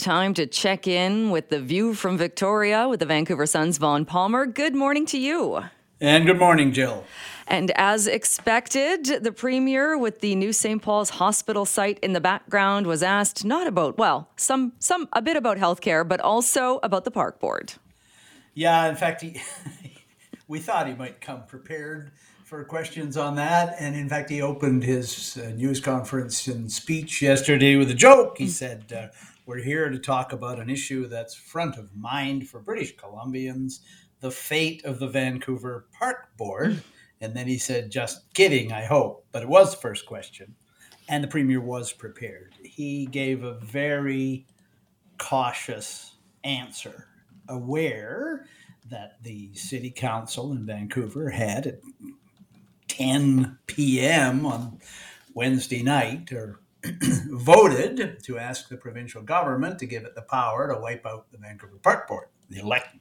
Time to check in with the view from Victoria with the Vancouver Sun's Vaughn Palmer. Good morning to you. And good morning, Jill. And as expected, the Premier with the new St. Paul's Hospital site in the background was asked not about, well, some, some, a bit about healthcare, but also about the park board. Yeah, in fact, he, we thought he might come prepared for questions on that. And in fact, he opened his uh, news conference and speech yesterday with a joke. He said, uh, We're here to talk about an issue that's front of mind for British Columbians the fate of the Vancouver Park Board. Hmm. And then he said, Just kidding, I hope. But it was the first question. And the Premier was prepared. He gave a very cautious answer, aware that the City Council in Vancouver had at 10 p.m. on Wednesday night or voted to ask the provincial government to give it the power to wipe out the Vancouver Park Board, the elected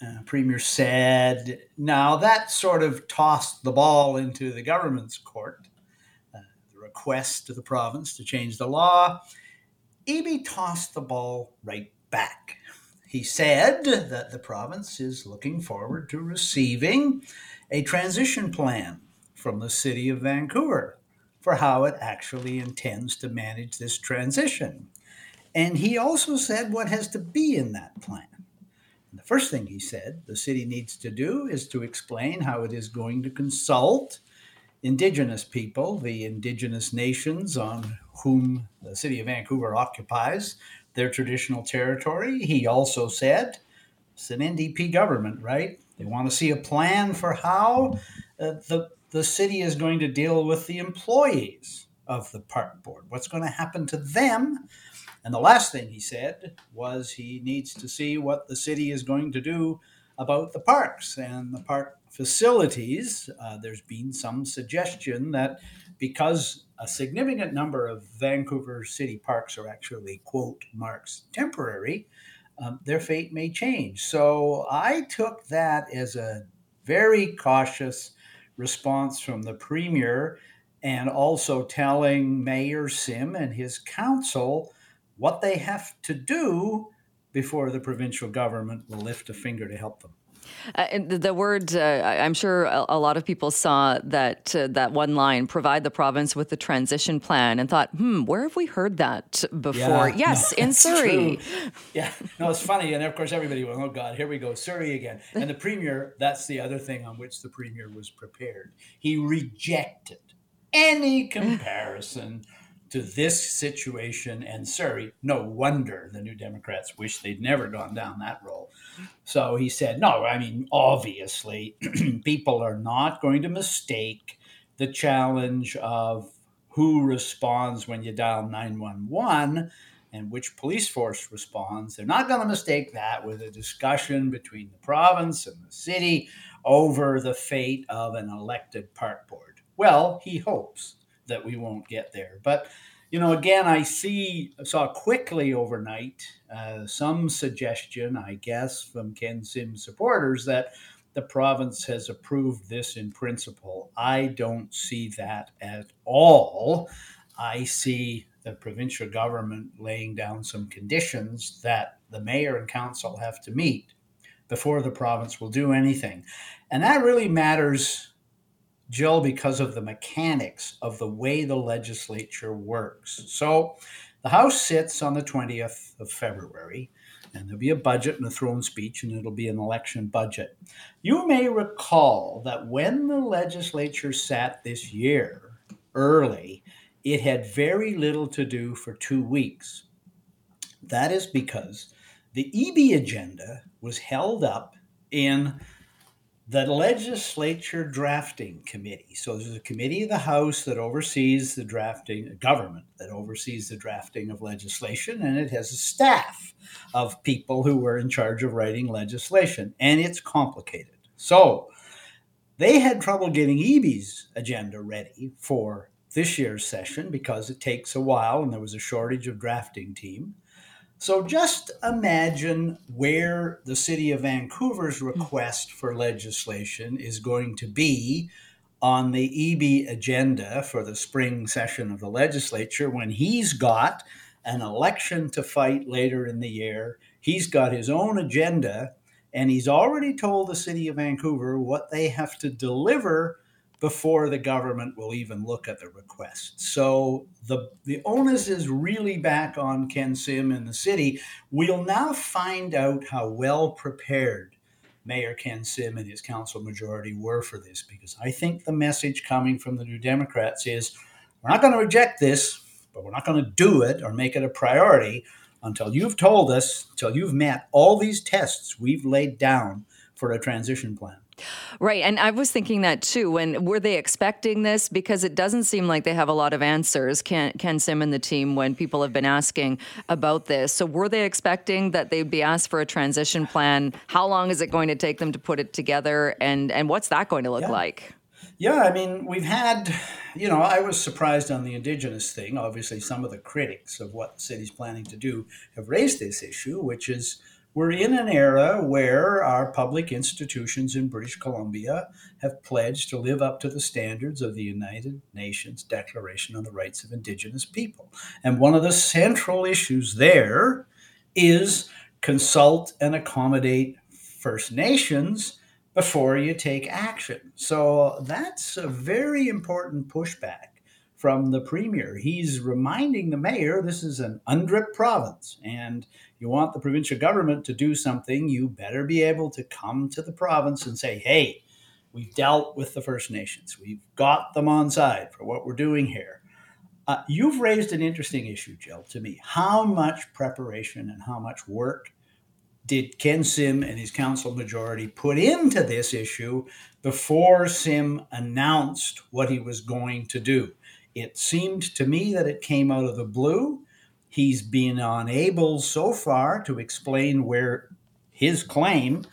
uh, Premier said, now that sort of tossed the ball into the government's court. Uh, the request to the province to change the law. Eby tossed the ball right back. He said that the province is looking forward to receiving a transition plan from the city of Vancouver for how it actually intends to manage this transition. And he also said what has to be in that plan. And the first thing he said the city needs to do is to explain how it is going to consult Indigenous people, the Indigenous nations on whom the city of Vancouver occupies their traditional territory. He also said it's an NDP government, right? They want to see a plan for how uh, the, the city is going to deal with the employees of the park board. What's going to happen to them and the last thing he said was he needs to see what the city is going to do about the parks and the park facilities. Uh, there's been some suggestion that because a significant number of Vancouver city parks are actually, quote, marks temporary, um, their fate may change. So I took that as a very cautious response from the premier and also telling Mayor Sim and his council what they have to do before the provincial government will lift a finger to help them. Uh, the word, uh, I'm sure a, a, lot of people saw that uh, that one line, provide the province with the transition plan, and thought, hmm, where have we heard that before? Yeah, yes, no, in Surrey. True. Yeah, no, it's funny. And of course, everybody went, oh God, here we go, Surrey again. And the premier, that's the other thing on which the premier was prepared. He rejected any comparison to this situation and Surrey. No wonder the New Democrats wish they'd never gone down that road. So he said, no, I mean, obviously, people are not going to mistake the challenge of who responds when you dial 911 and which police force responds. They're not going to mistake that with a discussion between the province and the city over the fate of an elected park board. Well, he hopes that we won't get there. But you know, again, I see saw quickly overnight uh, some suggestion, I guess, from Ken Sim supporters that the province has approved this in principle. I don't see that at all. I see the provincial government laying down some conditions that the mayor and council have to meet before the province will do anything. And that really matters Jill, because of the mechanics of the way the legislature works. So the House sits on the 20th of February, and there'll be a budget and a throne speech, and it'll be an election budget. You may recall that when the legislature sat this year early, it had very little to do for two weeks. That is because the Eby agenda was held up in the legislature drafting committee. So there's a committee of the House that oversees the drafting, government that oversees the drafting of legislation, and it has a staff of people who are in charge of writing legislation, and it's complicated. So they had trouble getting Eby's agenda ready for this year's session because it takes a while and there was a shortage of drafting team. So just imagine where the city of Vancouver's request for legislation is going to be on the Eby agenda for the spring session of the legislature when he's got an election to fight later in the year. He's got his own agenda, and he's already told the city of Vancouver what they have to deliver before the government will even look at the request. So the the onus is really back on Ken Sim and the city. We'll now find out how well prepared Mayor Ken Sim and his council majority were for this because I think the message coming from the New Democrats is we're not going to reject this, but we're not going to do it or make it a priority until you've told us, until you've met all these tests we've laid down for a transition plan. Right. And I was thinking that too. When were they expecting this? Because it doesn't seem like they have a lot of answers, Ken, Ken Sim and the team, when people have been asking about this. So were they expecting that they'd be asked for a transition plan? How long is it going to take them to put it together? And and what's that going to look yeah. like? Yeah, I mean, we've had, you know, I was surprised on the Indigenous thing. Obviously, some of the critics of what the city's planning to do have raised this issue, which is we're in an era where our public institutions in British Columbia have pledged to live up to the standards of the United Nations Declaration on the Rights of Indigenous People. And one of the central issues there is consult and accommodate First Nations before you take action. So that's a very important pushback from the premier. He's reminding the mayor this is an UNDRIP province and you want the provincial government to do something, you better be able to come to the province and say, hey, we've dealt with the First Nations. We've got them on side for what we're doing here. Uh, you've raised an interesting issue, Jill, to me. How much preparation and how much work did Ken Sim and his council majority put into this issue before Sim announced what he was going to do? It seemed to me that it came out of the blue. He's been unable so far to explain where his claim,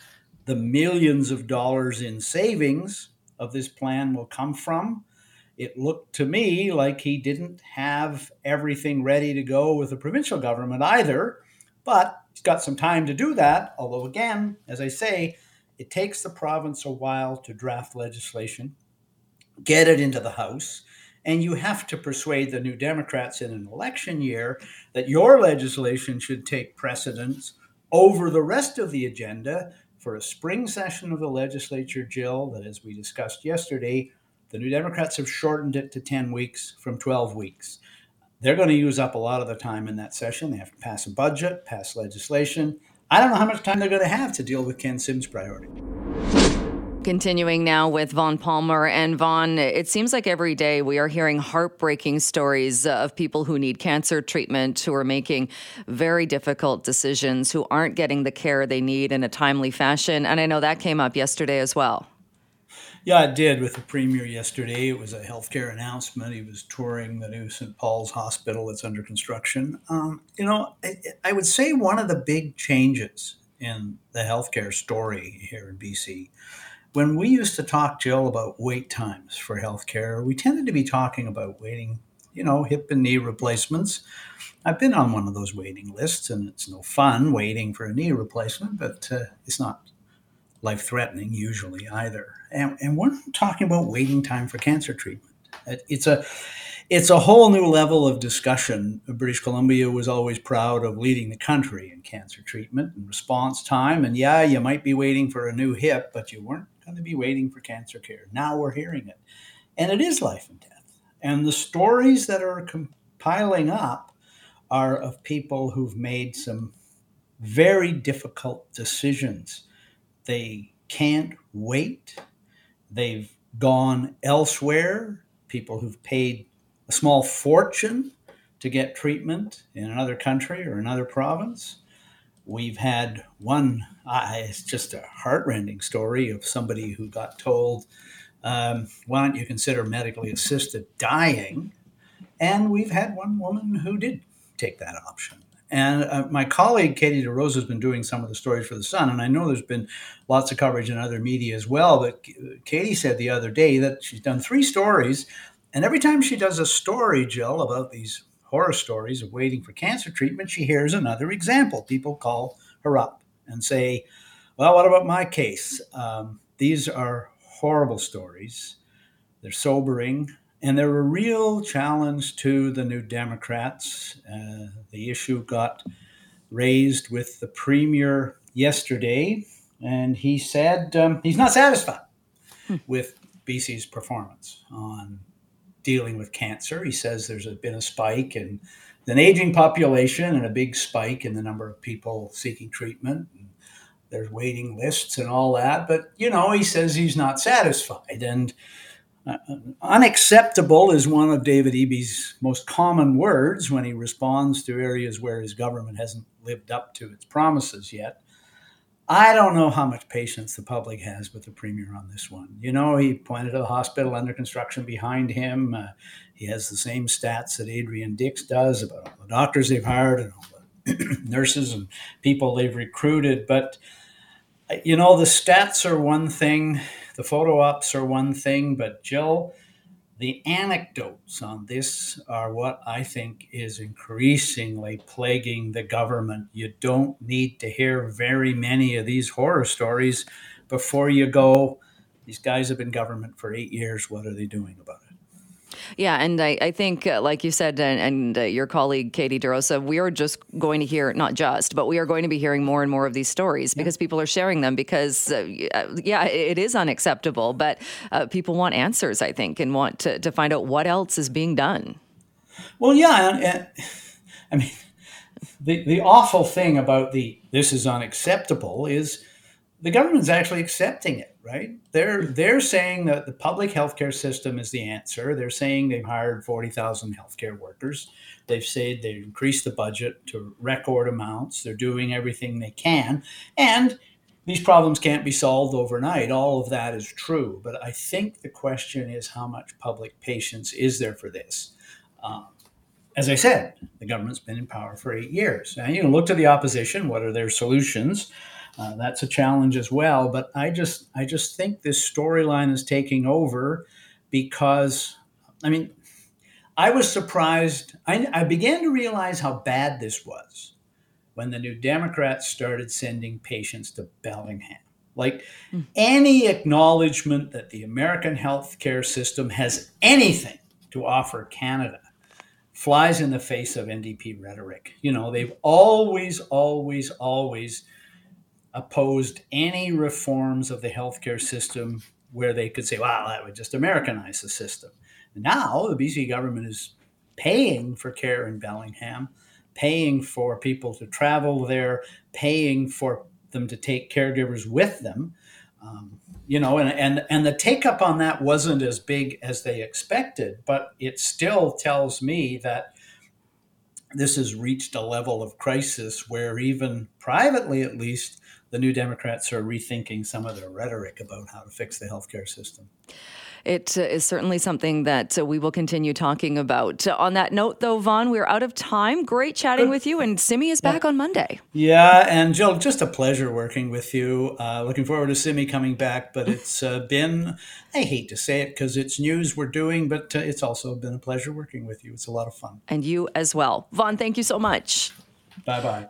the millions of dollars in savings of this plan, will come from. It looked to me like he didn't have everything ready to go with the provincial government either, but he's got some time to do that. Although, again, as I say, it takes the province a while to draft legislation, get it into the House, and you have to persuade the New Democrats in an election year that your legislation should take precedence over the rest of the agenda for a spring session of the legislature, Jill, that as we discussed yesterday, the New Democrats have shortened it to 10 weeks from 12 weeks. They're going to use up a lot of the time in that session. They have to pass a budget, pass legislation. I don't know how much time they're going to have to deal with Ken Sim's priority. Continuing now with Vaughn Palmer. And Vaughn, it seems like every day we are hearing heartbreaking stories of people who need cancer treatment, who are making very difficult decisions, who aren't getting the care they need in a timely fashion. And I know that came up yesterday as well. Yeah, it did with the premier yesterday. It was a healthcare announcement. He was touring the new St. Paul's Hospital that's under construction. Um, you know, I, I would say one of the big changes in the healthcare story here in BC when we used to talk, Jill, about wait times for healthcare, we tended to be talking about waiting, you know, hip and knee replacements. I've been on one of those waiting lists, and it's no fun waiting for a knee replacement, but uh, it's not life threatening usually either. And, and we're talking about waiting time for cancer treatment. It's a it's a whole new level of discussion. British Columbia was always proud of leading the country in cancer treatment and response time. And yeah, you might be waiting for a new hip, but you weren't going to be waiting for cancer care. Now we're hearing it. And it is life and death. And the stories that are compiling up are of people who've made some very difficult decisions. They can't wait. They've gone elsewhere. People who've paid a small fortune to get treatment in another country or another province. We've had one, uh, it's just a heartrending story of somebody who got told, um, why don't you consider medically assisted dying? And we've had one woman who did take that option. And uh, my colleague Katie DeRosa has been doing some of the stories for the Sun, and I know there's been lots of coverage in other media as well. But Katie said the other day that she's done three stories, and every time she does a story, Jill, about these horror stories of waiting for cancer treatment, she hears another example. People call her up and say, Well, what about my case? Um, these are horrible stories. They're sobering. and they're a real challenge to the New Democrats. Uh, the issue got raised with the premier yesterday, and he said um, he's not satisfied hmm. with BC's performance on dealing with cancer. He says there's been a spike in an aging population and a big spike in the number of people seeking treatment. There's waiting lists and all that, but you know, he says he's not satisfied. And uh, unacceptable is one of David Eby most common words when he responds to areas where his government hasn't lived up to its promises yet. I don't know how much patience the public has with the premier on this one. You know, he pointed to the hospital under construction behind him. Uh, he has the same stats that Adrian Dix does about all the doctors they've hired and all the nurses and people they've recruited. But, uh, you know, the stats are one thing, the photo ops are one thing, but Jill, the anecdotes on this are what I think is increasingly plaguing the government. You don't need to hear very many of these horror stories before you go, these guys have been government for eight years. What are they doing about it? Yeah, and I, I think, uh, like you said, and, and uh, your colleague Katie DeRosa, we are just going to hear, not just, but we are going to be hearing more and more of these stories yeah. because people are sharing them because, uh, yeah, it is unacceptable, but uh, people want answers, I think, and want to, to find out what else is being done. Well, yeah, I mean, the, the awful thing about the this is unacceptable is the government's actually accepting it right? They're they're saying that the public healthcare system is the answer. They're saying they've hired forty thousand healthcare workers. They've said they've increased the budget to record amounts. They're doing everything they can, and these problems can't be solved overnight. All of that is true, but I think the question is how much public patience is there for this. Um, as I said, the government's been in power for eight years. And you know, look to the opposition. What are their solutions? Uh, that's a challenge as well. But I just I just think this storyline is taking over because I mean I was surprised. I, I began to realize how bad this was when the New Democrats started sending patients to Bellingham. Like mm. any acknowledgement that the American healthcare system has anything to offer Canada flies in the face of NDP rhetoric. You know, they've always, always, always opposed any reforms of the healthcare system where they could say, wow, that would just Americanize the system. Now the BC government is paying for care in Bellingham, paying for people to travel there, paying for them to take caregivers with them. Um, you know, and, and and the take up on that wasn't as big as they expected, but it still tells me that this has reached a level of crisis where even privately at least the New Democrats are rethinking some of their rhetoric about how to fix the healthcare system. It uh, certainly something that uh, we will continue talking about. On that note, though, Vaughn, we're out of time. Great chatting with you, and Simi is back yeah. on Monday. Yeah, and Jill, just a pleasure working with you. Uh, looking forward to Simi coming back, but it's uh, been, I hate to say it because it's news we're doing, but uh, it's also been a pleasure working with you. It's a lot of fun. And you as well. Vaughn, thank you so much. Bye bye.